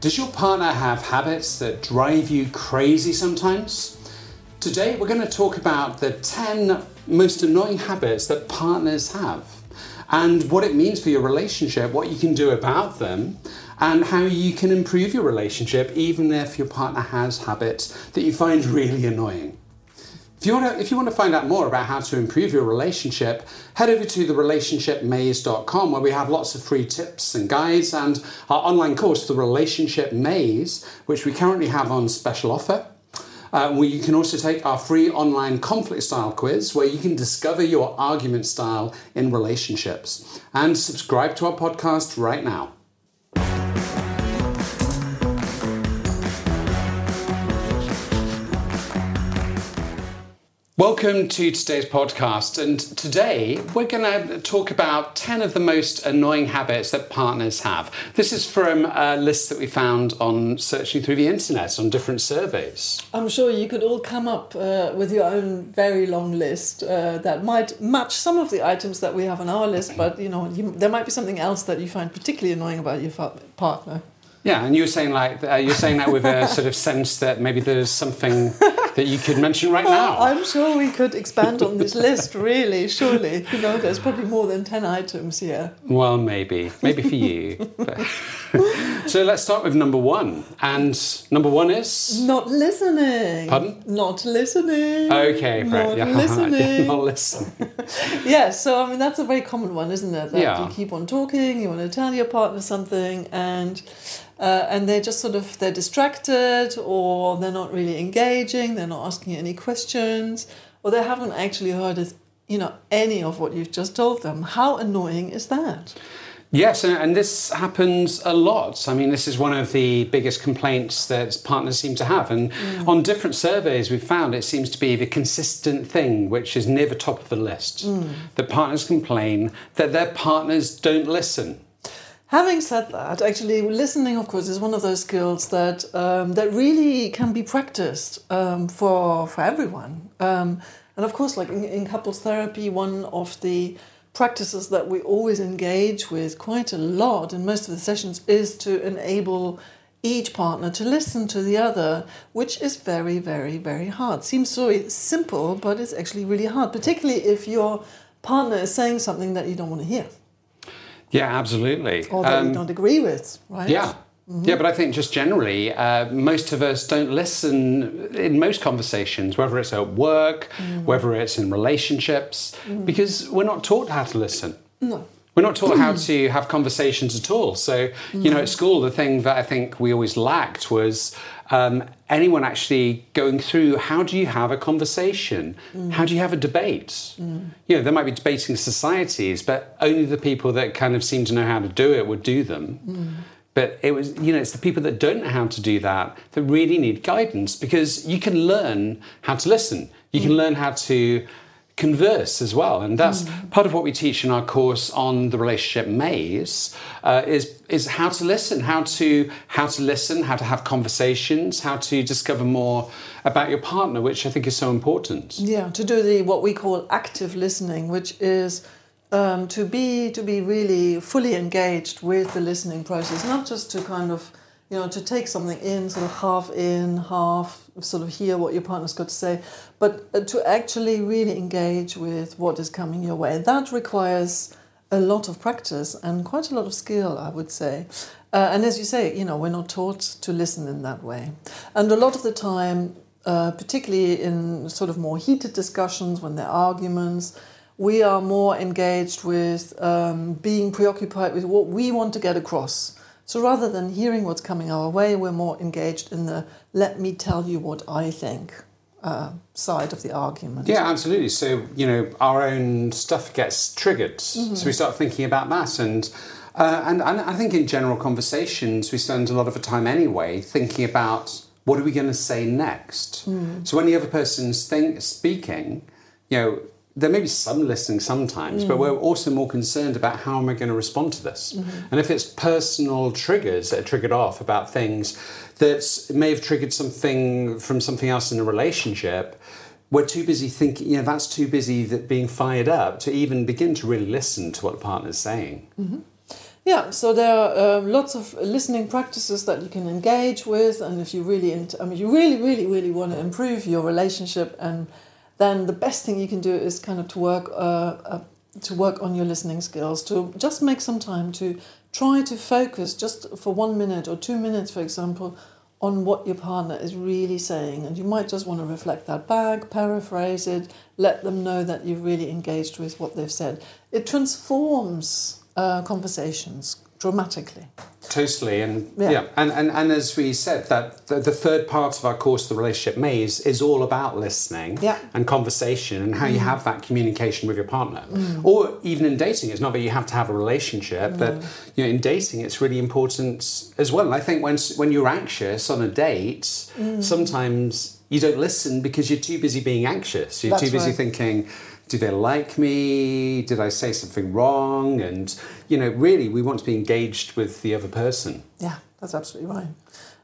Does your partner have habits that drive you crazy sometimes? Today, we're going to talk about the 10 most annoying habits that partners have and what it means for your relationship, what you can do about them, and how you can improve your relationship even if your partner has habits that you find really annoying. If you, want to, if you want to find out more about how to improve your relationship, head over to therelationshipmaze.com where we have lots of free tips and guides and our online course, The Relationship Maze, which we currently have on special offer. Uh, where you can also take our free online conflict style quiz where you can discover your argument style in relationships. And subscribe to our podcast right now. Welcome to today's podcast, and today we're going to talk about 10 of the most annoying habits that partners have. This is from a list that we found on searching through the internet on different surveys. I'm sure you could all come up uh, with your own very long list uh, that might match some of the items that we have on our list, but you know, you, there might be something else that you find particularly annoying about your partner. Yeah, and you were saying like uh, you're saying that with a sort of sense that maybe there's something that you could mention right now. I'm sure we could expand on this list, really, surely. You know, there's probably more than 10 items here. Well, maybe. Maybe for you. so let's start with number one. And number one is? Not listening. Pardon? Not listening. Okay, right. Not yeah. listening. not listening. yeah, so I mean, that's a very common one, isn't it? That yeah. you keep on talking, you want to tell your partner something, and uh, and they're just sort of they're distracted or they're not really engaging they're not asking any questions or they haven't actually heard it, you know any of what you've just told them how annoying is that Yes, and this happens a lot. I mean, this is one of the biggest complaints that partners seem to have. And mm. on different surveys, we've found it seems to be the consistent thing which is near the top of the list. Mm. That partners complain that their partners don't listen. Having said that, actually, listening, of course, is one of those skills that um, that really can be practiced um, for for everyone. Um, and of course, like in, in, couples therapy, one of the practices that we always engage with quite a lot in most of the sessions is to enable each partner to listen to the other, which is very, very, very hard. Seems so simple, but it's actually really hard, particularly if your partner is saying something that you don't want to hear. Yeah, absolutely. Or that um, you don't agree with, right? Yeah. Mm-hmm. Yeah, but I think just generally, uh, most of us don't listen in most conversations, whether it's at work, mm. whether it's in relationships, mm. because we're not taught how to listen. No. We're not taught how to have conversations at all. So, you know, at school, the thing that I think we always lacked was um, anyone actually going through how do you have a conversation? Mm. How do you have a debate? Mm. You know, there might be debating societies, but only the people that kind of seem to know how to do it would do them. Mm. But it was, you know, it's the people that don't know how to do that that really need guidance because you can learn how to listen. You can mm. learn how to converse as well. And that's mm. part of what we teach in our course on the relationship maze uh, is, is how to listen, how to, how to listen, how to have conversations, how to discover more about your partner, which I think is so important. Yeah, to do the what we call active listening, which is um, to be to be really fully engaged with the listening process, not just to kind of you know, to take something in, sort of half in, half sort of hear what your partner's got to say, but uh, to actually really engage with what is coming your way. That requires a lot of practice and quite a lot of skill, I would say. Uh, and as you say, you know, we're not taught to listen in that way. And a lot of the time, uh, particularly in sort of more heated discussions, when there are arguments, we are more engaged with um, being preoccupied with what we want to get across so rather than hearing what's coming our way, we're more engaged in the let me tell you what I think uh, side of the argument. Yeah, absolutely. So, you know, our own stuff gets triggered. Mm-hmm. So we start thinking about that. And, uh, and, and I think in general conversations, we spend a lot of the time anyway thinking about what are we going to say next. Mm. So when the other person's think, speaking, you know, there may be some listening sometimes, mm. but we're also more concerned about how am I going to respond to this. Mm-hmm. And if it's personal triggers that are triggered off about things that may have triggered something from something else in a relationship, we're too busy thinking, you know, that's too busy that being fired up to even begin to really listen to what the partner's saying. Mm-hmm. Yeah, so there are um, lots of listening practices that you can engage with, and if you really, int- I mean, you really, really, really want to improve your relationship, and then the best thing you can do is kind of to work, uh, uh, to work on your listening skills, to just make some time to try to focus just for one minute or two minutes, for example, on what your partner is really saying, and you might just want to reflect that back, paraphrase it, let them know that you're really engaged with what they've said. It transforms uh, conversations dramatically. Totally, and yeah, Yeah. and, and and as we said, that the, the third part of our course, the relationship maze, is all about listening Yeah. and conversation and how you mm. have that communication with your partner, mm. or even in dating. It's not that you have to have a relationship, but mm. you know, in dating, it's really important as well. And I think when when you're anxious on a date, sometimes you don't listen because you're too busy being anxious. You're That's too busy right. thinking. Do they like me? Did I say something wrong? And, you know, really, we want to be engaged with the other person. Yeah, that's absolutely right.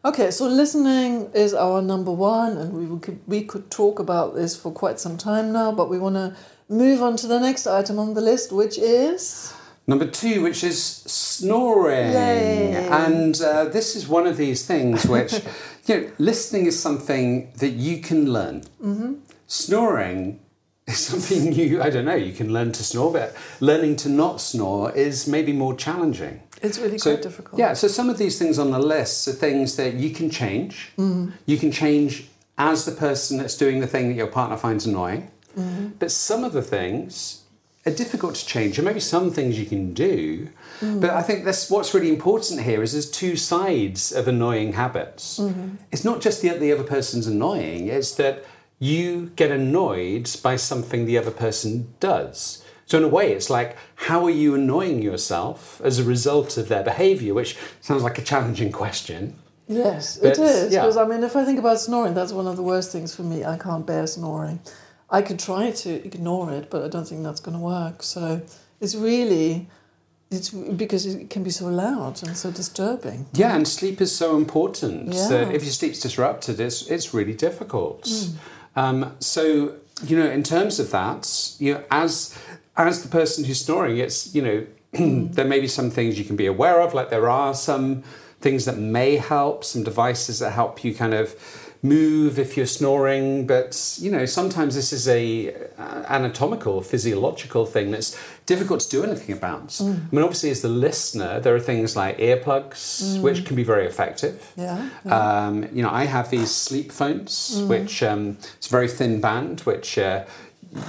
Okay, so listening is our number one, and we could, we could talk about this for quite some time now, but we want to move on to the next item on the list, which is. Number two, which is snoring. Yay. And uh, this is one of these things which, you know, listening is something that you can learn. Mm-hmm. Snoring is something you, I don't know, you can learn to snore, but learning to not snore is maybe more challenging. It's really So, quite difficult. Yeah, so some of these things on the list are things that you can change. Mm-hmm. You can change as the person that's doing the thing that your partner finds annoying. Mm-hmm. But some of the things are difficult to change, and maybe some things you can do. Mm. But I think that's what's really important here is there's two sides of annoying habits. Mm-hmm. It's not just that the other person's annoying; it's that you get annoyed by something the other person does. So in a way, it's like, how are you annoying yourself as a result of their behaviour? Which sounds like a challenging question. Yes, But, it is. yeah. Because I mean, if I think about snoring, that's one of the worst things for me. I can't bear snoring. I could try to ignore it, but I don't think that's going to work. So it's really, it's because it can be so loud and so disturbing. Yeah, and sleep is so important Yeah. that if your sleep's disrupted, it's it's really difficult. Mm. Um, so you know, in terms of that, you know, as as the person who's snoring, it's you know, there may be some things you can be aware of, like there are some things that may help, some devices that help you kind of move if you're snoring but you know sometimes this is a uh, anatomical physiological thing that's difficult to do anything about. I mean obviously as the listener there are things like earplugs which can be very effective. Yeah. um, you know i have these sleep phones which um, it's a very thin band which uh,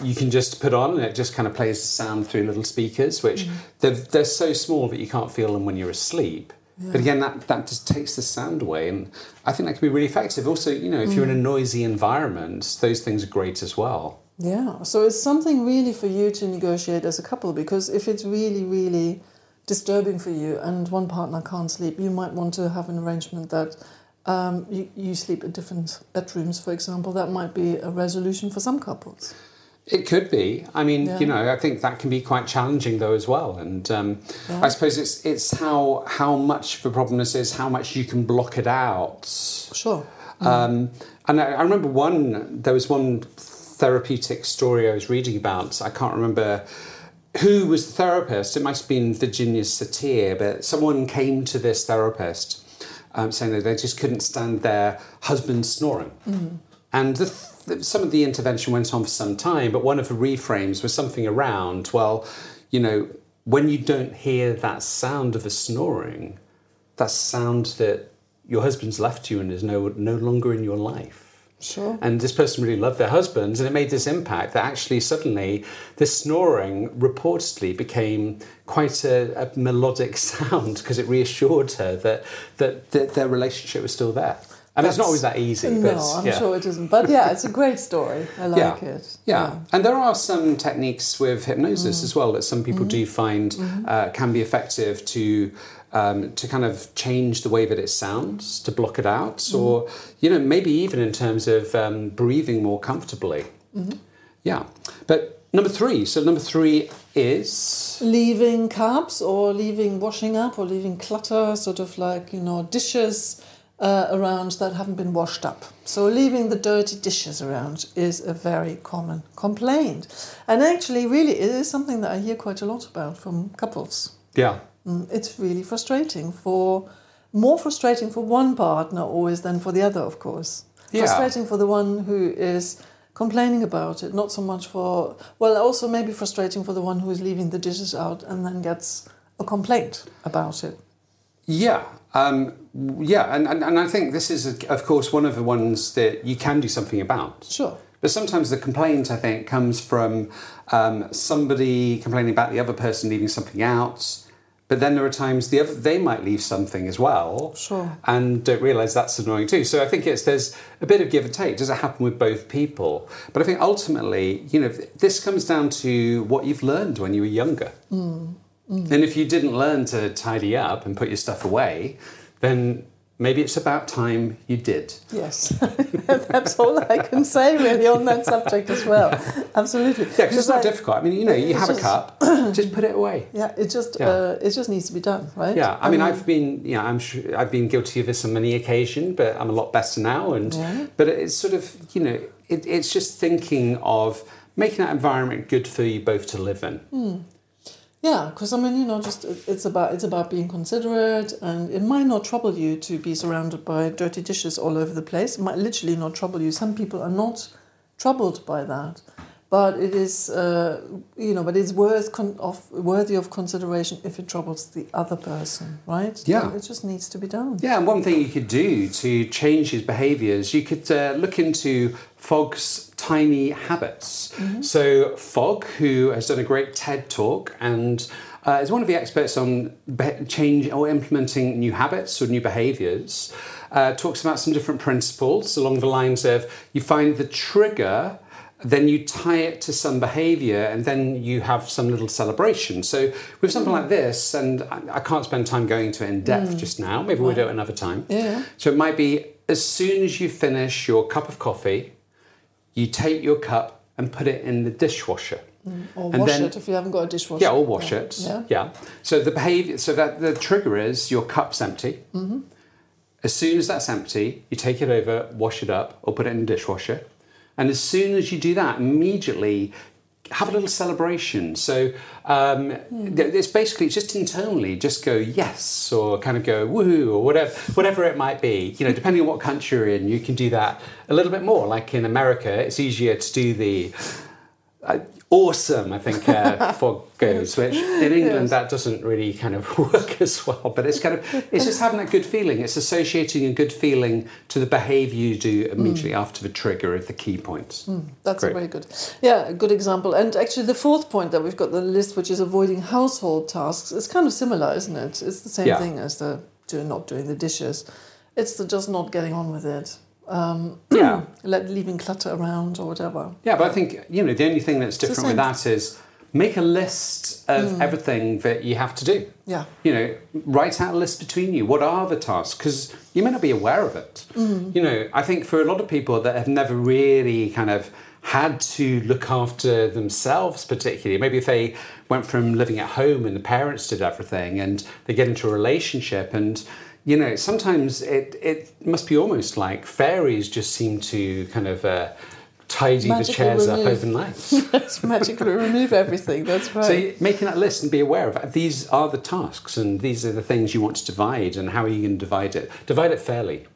you can just put on and it just kind of plays the sound through little speakers which they're, they're so small that you can't feel them when you're asleep but again, that, that just takes the sound away, and I think that can be really effective. Also, you know, if you're in a noisy environment, those things are great as well. Yeah, so it's something really for you to negotiate as a couple because if it's really, really disturbing for you and one partner can't sleep, you might want to have an arrangement that um, you, you sleep in different bedrooms, for example. That might be a resolution for some couples. It could be. I mean, Yeah. you know, I think that can be quite challenging though as well. And um, Yeah. I suppose it's it's how how much of a problem this is, how much you can block it out. Sure. Um, and I, I remember one. There was one therapeutic story I was reading about. I can't remember who was the therapist. It must have been Virginia Satir, but someone came to this therapist um, saying that they just couldn't stand their husband snoring. And the th- some of the intervention went on for some time, but one of the reframes was something around, well, you know, when you don't hear that sound of the snoring, that sound that your husband's left you and is no, no longer in your life. Sure. And this person really loved their husband, and it made this impact that actually suddenly this snoring reportedly became quite a, a melodic sound because it reassured her that, that, that their relationship was still there. And it's not always that easy. No, but, I'm yeah. sure it isn't. But yeah, it's a great story. I like yeah. it. Yeah. and there are some techniques with hypnosis Mm. as well that some people Mm-hmm. do find uh, can be effective to um, to kind of change the way that it sounds, to block it out, Mm-hmm. or you know maybe even in terms of um, breathing more comfortably. Mm-hmm. Yeah, but number three. So number three is Leaving cups or leaving washing up or leaving clutter, sort of like, you know, dishes uh, around that haven't been washed up. So leaving the dirty dishes around is a very common complaint. And actually, really, it is something that I hear quite a lot about from couples. yeah. Mm, It's really frustrating for more frustrating for one partner always than for the other, of course. Yeah. Frustrating for the one who is complaining about it, not so much for well, also maybe frustrating for the one who is leaving the dishes out and then gets a complaint about it. Yeah, um, yeah, and, and, and I think this is, of course, one of the ones that you can do something about. Sure. But sometimes the complaint, I think, comes from um, somebody complaining about the other person leaving something out. But then there are times the other they might leave something as well, Sure. and don't realise that's annoying too. So I think it's there's a bit of give and take. Does it happen with both people? But I think ultimately, you know, this comes down to what you've learned when you were younger. And if you didn't learn to tidy up and put your stuff away, then maybe it's about time you did. Yes, that's all I can say really on that subject as well. Absolutely. Yeah, because it's not like- difficult. I mean, you know, you have a cup, just put it away. Yeah, it just Yeah. Uh, it just needs to be done, right? Yeah, I mean, I've been, you know, I'm sure I've been guilty of this on many occasions, but I'm a lot better now. And Yeah. but it's sort of, you know, it, it's just thinking of making that environment good for you both to live in. Hmm. Yeah, because I mean, you know, just it's about it's about being considerate, and it might not trouble you to be surrounded by dirty dishes all over the place. It might literally not trouble you. Some people are not troubled by that, but it is, uh, you know, but it's worth con- of worthy of consideration if it troubles the other person, right? Yeah. it just needs to be done. Yeah, and one thing you could do to change his behaviours, you could uh, look into Fogg's tiny habits. So, Fogg, who has done a great TED talk and uh, is one of the experts on be- change or implementing new habits or new behaviours, uh, talks about some different principles along the lines of you find the trigger then you tie it to some behavior and then you have some little celebration. So, with something like this, and I, I can't spend time going to it in depth just now, maybe we'll do it another time. Yeah. So, it might be as soon as you finish your cup of coffee, you take your cup and put it in the dishwasher. Or And wash then- it if you haven't got a dishwasher. Yeah, or wash it. Yeah. Yeah. So the behavior, so that the trigger is your cup's empty. Mm-hmm. As soon as that's empty, you take it over, wash it up, or put it in the dishwasher. And as soon as you do that, immediately have a little celebration. So um, th- it's basically just internally, just go yes, or kind of go woohoo, or whatever, whatever it might be. You know, depending on what country you're in, you can do that a little bit more. Like in America, it's easier to do the uh, awesome, I think, uh, for goes, which in England Yes. that doesn't really kind of work as well. But it's kind of, it's just having that good feeling. It's associating a good feeling to the behaviour you do immediately after the trigger of the key points. That's Great. a very good, yeah, a good example. And actually, the fourth point that we've got on the list, which is avoiding household tasks, is kind of similar, isn't it? It's the same Yeah. thing as the do not doing the dishes. It's the just not getting on with it. Um, Yeah. let leaving clutter around or whatever. Yeah, but I think, you know, the only thing that's different with that is make a list of everything that you have to do. Yeah. You know, write out a list between you. What are the tasks? Because you may not be aware of it. You know, I think for a lot of people that have never really kind of had to look after themselves, particularly, maybe if they went from living at home and the parents did everything and they get into a relationship and you know, sometimes it, it must be almost like fairies just seem to kind of uh, tidy the Magically chairs up remove. overnight. Let's magically remove everything. That's right. So making that list and be aware of these are the tasks and these are the things you want to divide and how are you going to divide it? Divide it fairly.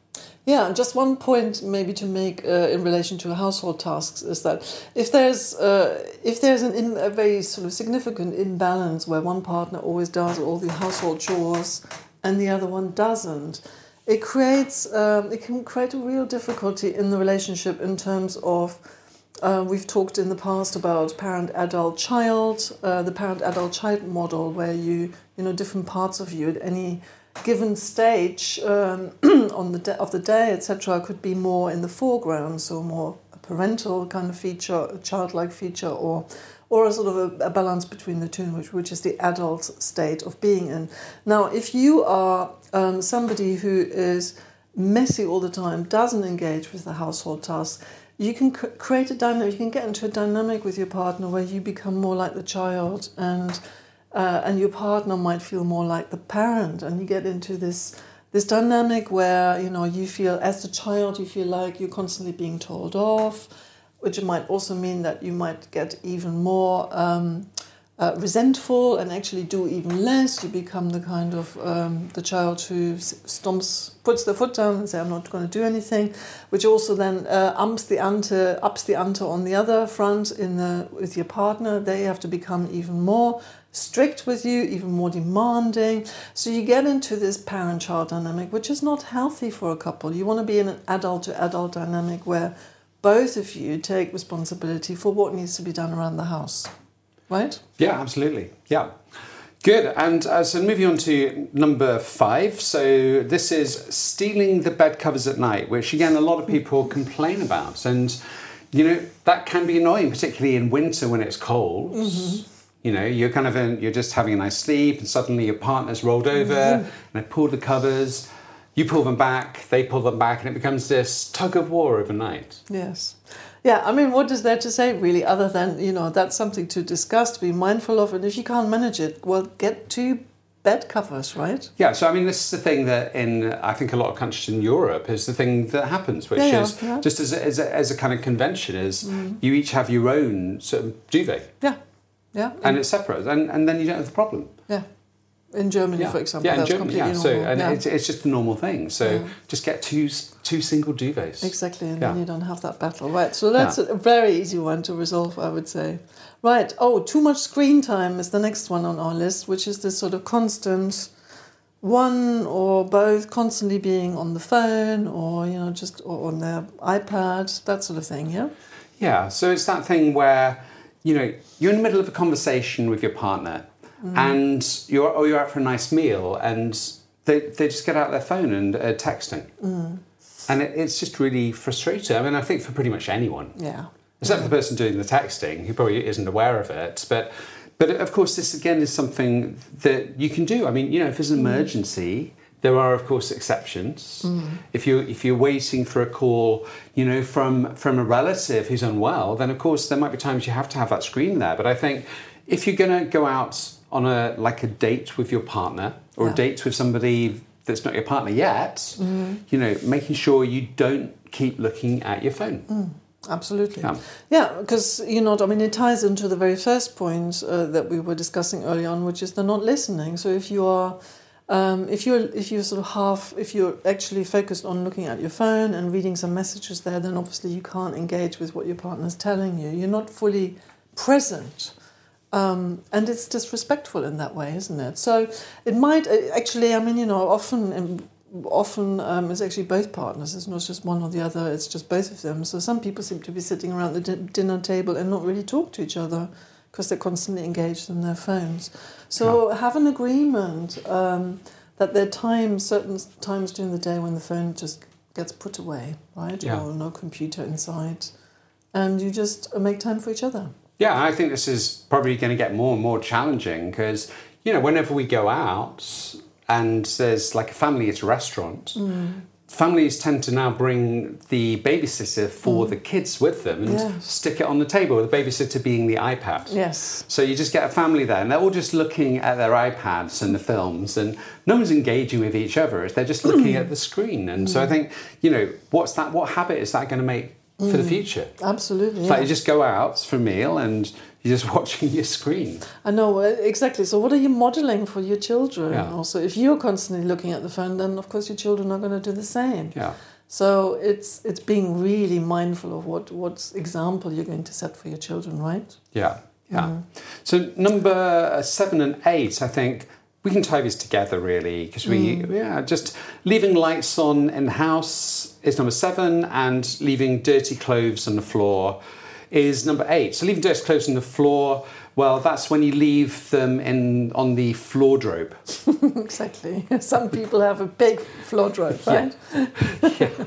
Yeah, and just one point maybe to make uh, in relation to household tasks is that if there's uh, if there's an in, a very sort of significant imbalance where one partner always does all the household chores and the other one doesn't, it creates um, it can create a real difficulty in the relationship in terms of. Uh, we've talked in the past about parent adult child, uh, the parent adult child model, where you you know different parts of you at any given stage um, on the da- of the day, etc., could be more in the foreground, so more a parental kind of feature, a childlike feature, or or a sort of a, a balance between the two, which which is the adult state of being in. Now, if you are um, somebody who is messy all the time, doesn't engage with the household tasks, you can cr- create a dynamic. You can get into a dynamic with your partner where you become more like the child and uh, and your partner might feel more like the parent, and you get into this this dynamic where you know you feel as the child you feel like you're constantly being told off, which might also mean that you might get even more um, uh, resentful and actually do even less. You become the kind of um, the child who stomps, puts their foot down and say, "I'm not going to do anything," which also then uh, umps the ante, ups the ante on the other front in the with your partner. They have to become even more strict with you, even more demanding. So you get into this parent-child dynamic, which is not healthy for a couple. You want to be in an adult-to-adult dynamic where both of you take responsibility for what needs to be done around the house right? Yeah, absolutely. Yeah. Good. And uh, so moving on to number five. So this is stealing the bed covers at night, which again, a lot of people complain about. And, you know, that can be annoying, particularly in winter when it's cold. Mm-hmm. You know, you're kind of in, you're just having a nice sleep and suddenly your partner's rolled over mm-hmm. and they pull the covers. You pull them back, they pull them back, and it becomes this tug of war overnight. Yes. Yeah, I mean, what is there to say really, other than, you know, that's something to discuss, to be mindful of, and if you can't manage it, well, get two bed covers, right? Yeah, so I mean, this is the thing that in, I think, a lot of countries in Europe is the thing that happens, which yeah, is yeah. just as a, as, a, as a kind of convention, is mm. you each have your own sort of duvet. Yeah, yeah. And it's separate, and, and then you don't have the problem. In Germany, yeah. for example, yeah, in Germany, yeah. So, and yeah. It's, it's just a normal thing. So yeah. just get two two single duvets. Exactly, and then you don't have that battle, right? So that's a very easy one to resolve, I would say. Right. Oh, too much screen time is the next one on our list, which is this sort of constant one or both constantly being on the phone or you know just or on their iPad, that sort of thing. Yeah. Yeah. So it's that thing where you know you're in the middle of a conversation with your partner mm. and you're or you're out for a nice meal, and they, they just get out their phone and uh, texting, mm. and it, it's just really frustrating. I mean, I think for pretty much anyone, yeah, except for the person doing the texting who probably isn't aware of it, but. But of course, this again is something that you can do. I mean, you know, if there's an mm. emergency, there are of course exceptions. Mm. If you if you're waiting for a call, you know, from from a relative who's unwell, then of course there might be times you have to have that screen there. But I think if you're going to go out on a like a date with your partner or yeah. a date with somebody that's not your partner yet, mm. you know, making sure you don't keep looking at your phone. Mm. Absolutely. Yeah, because, you know, I mean, it ties into the very first point uh, that we were discussing early on, which is the not listening. So if you are. Um, if you're if you're sort of half if you're actually focused on looking at your phone and reading some messages there, then obviously you can't engage with what your partner's telling you. You're not fully present um, and it's disrespectful in that way, isn't it? So it might uh, actually, I mean, you know, often um, often um, it's actually both partners. It's not just one or the other. It's just both of them. So some people seem to be sitting around the dinner table and not really talk to each other because they're constantly engaged in their phones. So yeah. have an agreement um, that there are times, certain times during the day when the phone just gets put away, right? Yeah. Or no computer inside, and you just make time for each other. Yeah, I think this is probably going to get more and more challenging because, you know, whenever we go out and there's like a family at a restaurant, mm. families tend to now bring the babysitter for mm. the kids with them and yes. stick it on the table, the babysitter being the iPad. Yes. So you just get a family there and they're all just looking at their iPads and the films and no one's engaging with each other. They're just looking mm. at the screen. And so I mm. think, you know, what's that, what habit is that going to make for the mm. future. Absolutely. Yeah. like you just go out for a meal and you're just watching your screen. I know, exactly. So, what are you modeling for your children? Yeah. Also, if you're constantly looking at the phone, then of course your children are going to do the same. Yeah. So it's it's being really mindful of what what example you're going to set for your children, right? Yeah, yeah. Mm. So number seven and eight, I think we can tie these together really because we mm. yeah just leaving lights on in the house is number seven and leaving dirty clothes on the floor is number eight so leaving dirty clothes on the floor well that's when you leave them in on the floor drobe exactly some people have a big floor drobe right yeah. yeah.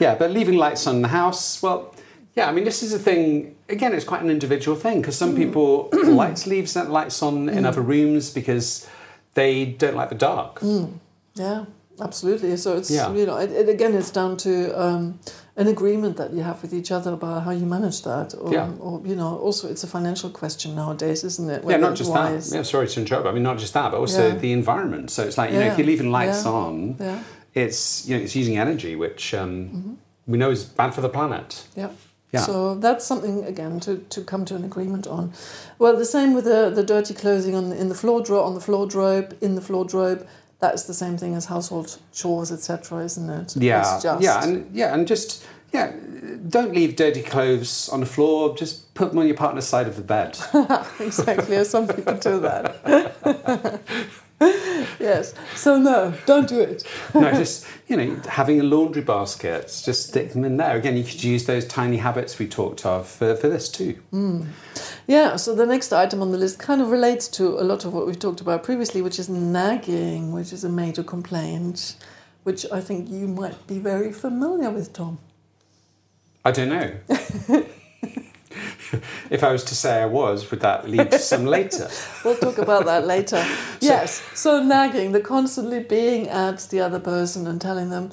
yeah but leaving lights on in the house well yeah, I mean, this is a thing. Again, it's quite an individual thing because some mm. people like to leave lights on in mm. other rooms because they don't like the dark. Mm. Yeah, absolutely. So it's yeah. you know, it, it, again, it's down to um, an agreement that you have with each other about how you manage that. Or, yeah. or you know, also it's a financial question nowadays, isn't it? yeah, not just wise. that. Yeah, sorry to interrupt. I mean, not just that, but also yeah. the environment. So it's like you know, if you're leaving lights on, it's you know, it's using energy, which um, mm-hmm. we know is bad for the planet. Yeah. Yeah. So that's something again to, to come to an agreement on. Well, the same with the, the dirty clothing on the, in the floor drawer, on the floor drobe, in the floor drobe. That's the same thing as household chores, etc., isn't it? Yeah, yeah, and yeah, and just yeah, don't leave dirty clothes on the floor. Just put them on your partner's side of the bed. exactly. as Some people do that. yes. So no, don't do it. no, just you know, having a laundry basket, just stick them in there. Again, you could use those tiny habits we talked of for, for this too. Mm. Yeah, so the next item on the list kind of relates to a lot of what we've talked about previously, which is nagging, which is a major complaint, which I think you might be very familiar with, Tom. I don't know. if I was to say I was, would that lead to some later? We'll talk about that later. Yes, so nagging, the constantly being at the other person and telling them,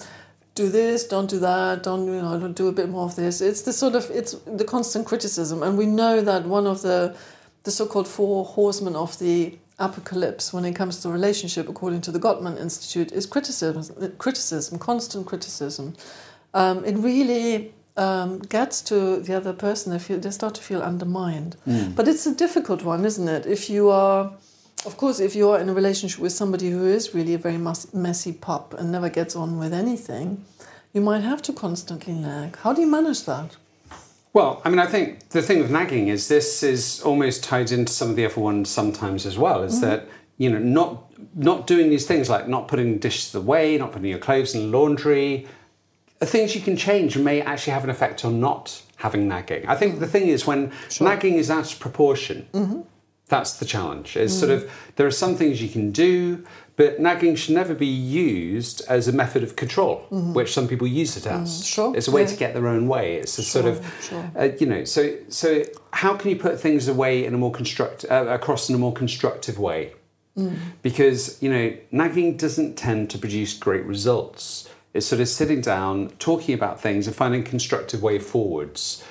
do this, don't do that, don't you know, don't do a bit more of this. It's the sort of it's the constant criticism, and we know that one of the the so-called four horsemen of the apocalypse when it comes to relationship, according to the Gottman Institute, is criticism, criticism, constant criticism. Um, it really um, gets to the other person. They feel they start to feel undermined. But it's a difficult one, isn't it? If you are, of course, if you are in a relationship with somebody who is really a very messy pup and never gets on with anything, you might have to constantly nag. How do you manage that? Well, I mean, I think the thing with nagging is this is almost tied into some of the other ones sometimes as well. Is that you know not not doing these things like not putting dishes away, not putting your clothes in laundry, are things you can change may actually have an effect on not having nagging. I think the thing is when nagging is out of proportion, mm-hmm. that's the challenge. It's mm. sort of there are some things you can do, but nagging should never be used as a method of control, mm-hmm. which some people use it as. Mm, sure, It's a way yeah. to get their own way. It's a sort of sure. uh, you know. So so how can you put things away in a more construct uh, across in a more constructive way? Mm. Because you know nagging doesn't tend to produce great results. It's sort of sitting down, talking about things, and finding constructive way forwards.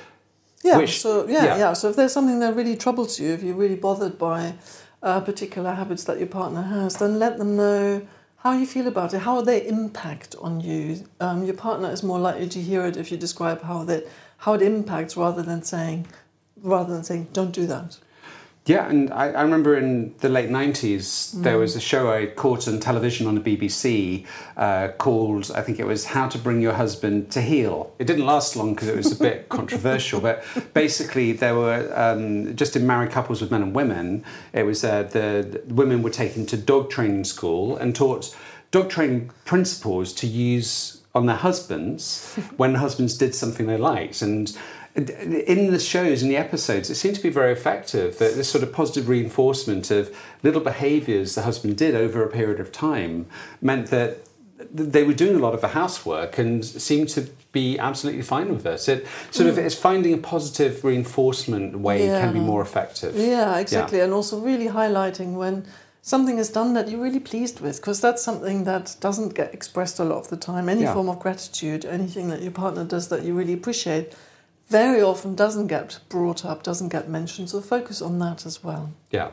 Yeah. Which- so yeah, yeah. yeah, So if there's something that really troubles you, if you're really bothered by uh, particular habits that your partner has, then let them know how you feel about it, how they impact on you. Um, your partner is more likely to hear it if you describe how that how it impacts, rather than saying, rather than saying, don't do that. Yeah, and I, I remember in the late 90s, there was a show I caught on television on the BBC uh, called, I think it was How to Bring Your Husband to Heel. It didn't last long because it was a bit controversial, but basically, there were um, just in married couples with men and women, it was uh, the, the women were taken to dog training school and taught dog training principles to use on their husbands when husbands did something they liked. And in the shows, in the episodes, it seemed to be very effective. That this sort of positive reinforcement of little behaviours the husband did over a period of time meant that they were doing a lot of the housework and seemed to be absolutely fine with it. It sort of hmm. it's finding a positive reinforcement way can be more effective. Yeah, exactly. And also really highlighting when something is done that you're really pleased with, because that's something that doesn't get expressed a lot of the time. Any Yeah. form of gratitude, anything that your partner does that you really appreciate, very often doesn't get brought up, doesn't get mentioned. So focus on that as well. Yeah.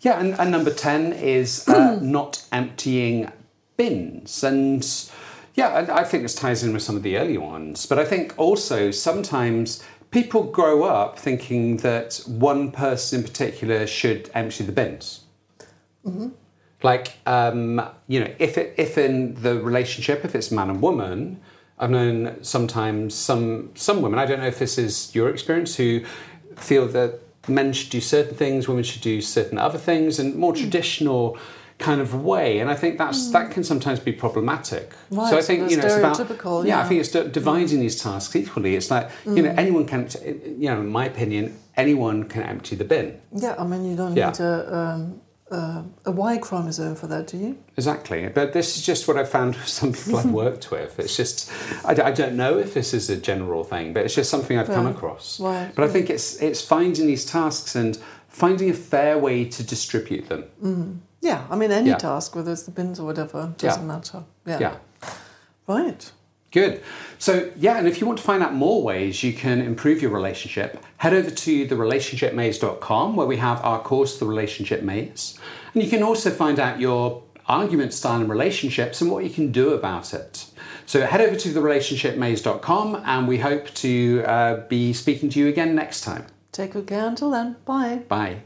Yeah, and, and number 10 is uh, not emptying bins. And yeah, I, I think this ties in with some of the earlier ones. But I think also sometimes people grow up thinking that one person in particular should empty the bins. Like, um, you know, if, it, if in the relationship, if it's man and woman, I've known sometimes some some women. I don't know if this is your experience who feel that men should do certain things, women should do certain other things, and more hmm. traditional kind of way. And I think that's hmm. that can sometimes be problematic. Right, so I think you know it's about stereotypical, yeah. I think it's di- dividing hmm. these tasks equally. It's like you know anyone can you know in my opinion anyone can empty the bin. Yeah, I mean, you don't Yeah. need a, um, uh, a Y chromosome for that, do you? Exactly, but this is just what I've found with some people I've worked with. It's just I don't know if this is a general thing, but it's just something I've come across. Right, But I think it's it's finding these tasks and finding a fair way to distribute them. Yeah, I mean, any Yeah. task, whether it's the bins or whatever, doesn't Yeah. matter. Yeah. Yeah. Right. Good. So, yeah, and if you want to find out more ways you can improve your relationship, head over to therelationshipmaze.com where we have our course, The Relationship Maze. And you can also find out your argument style in relationships and what you can do about it. So head over to therelationshipmaze.com and we hope to uh, be speaking to you again next time. Take good care until then. Bye. Bye.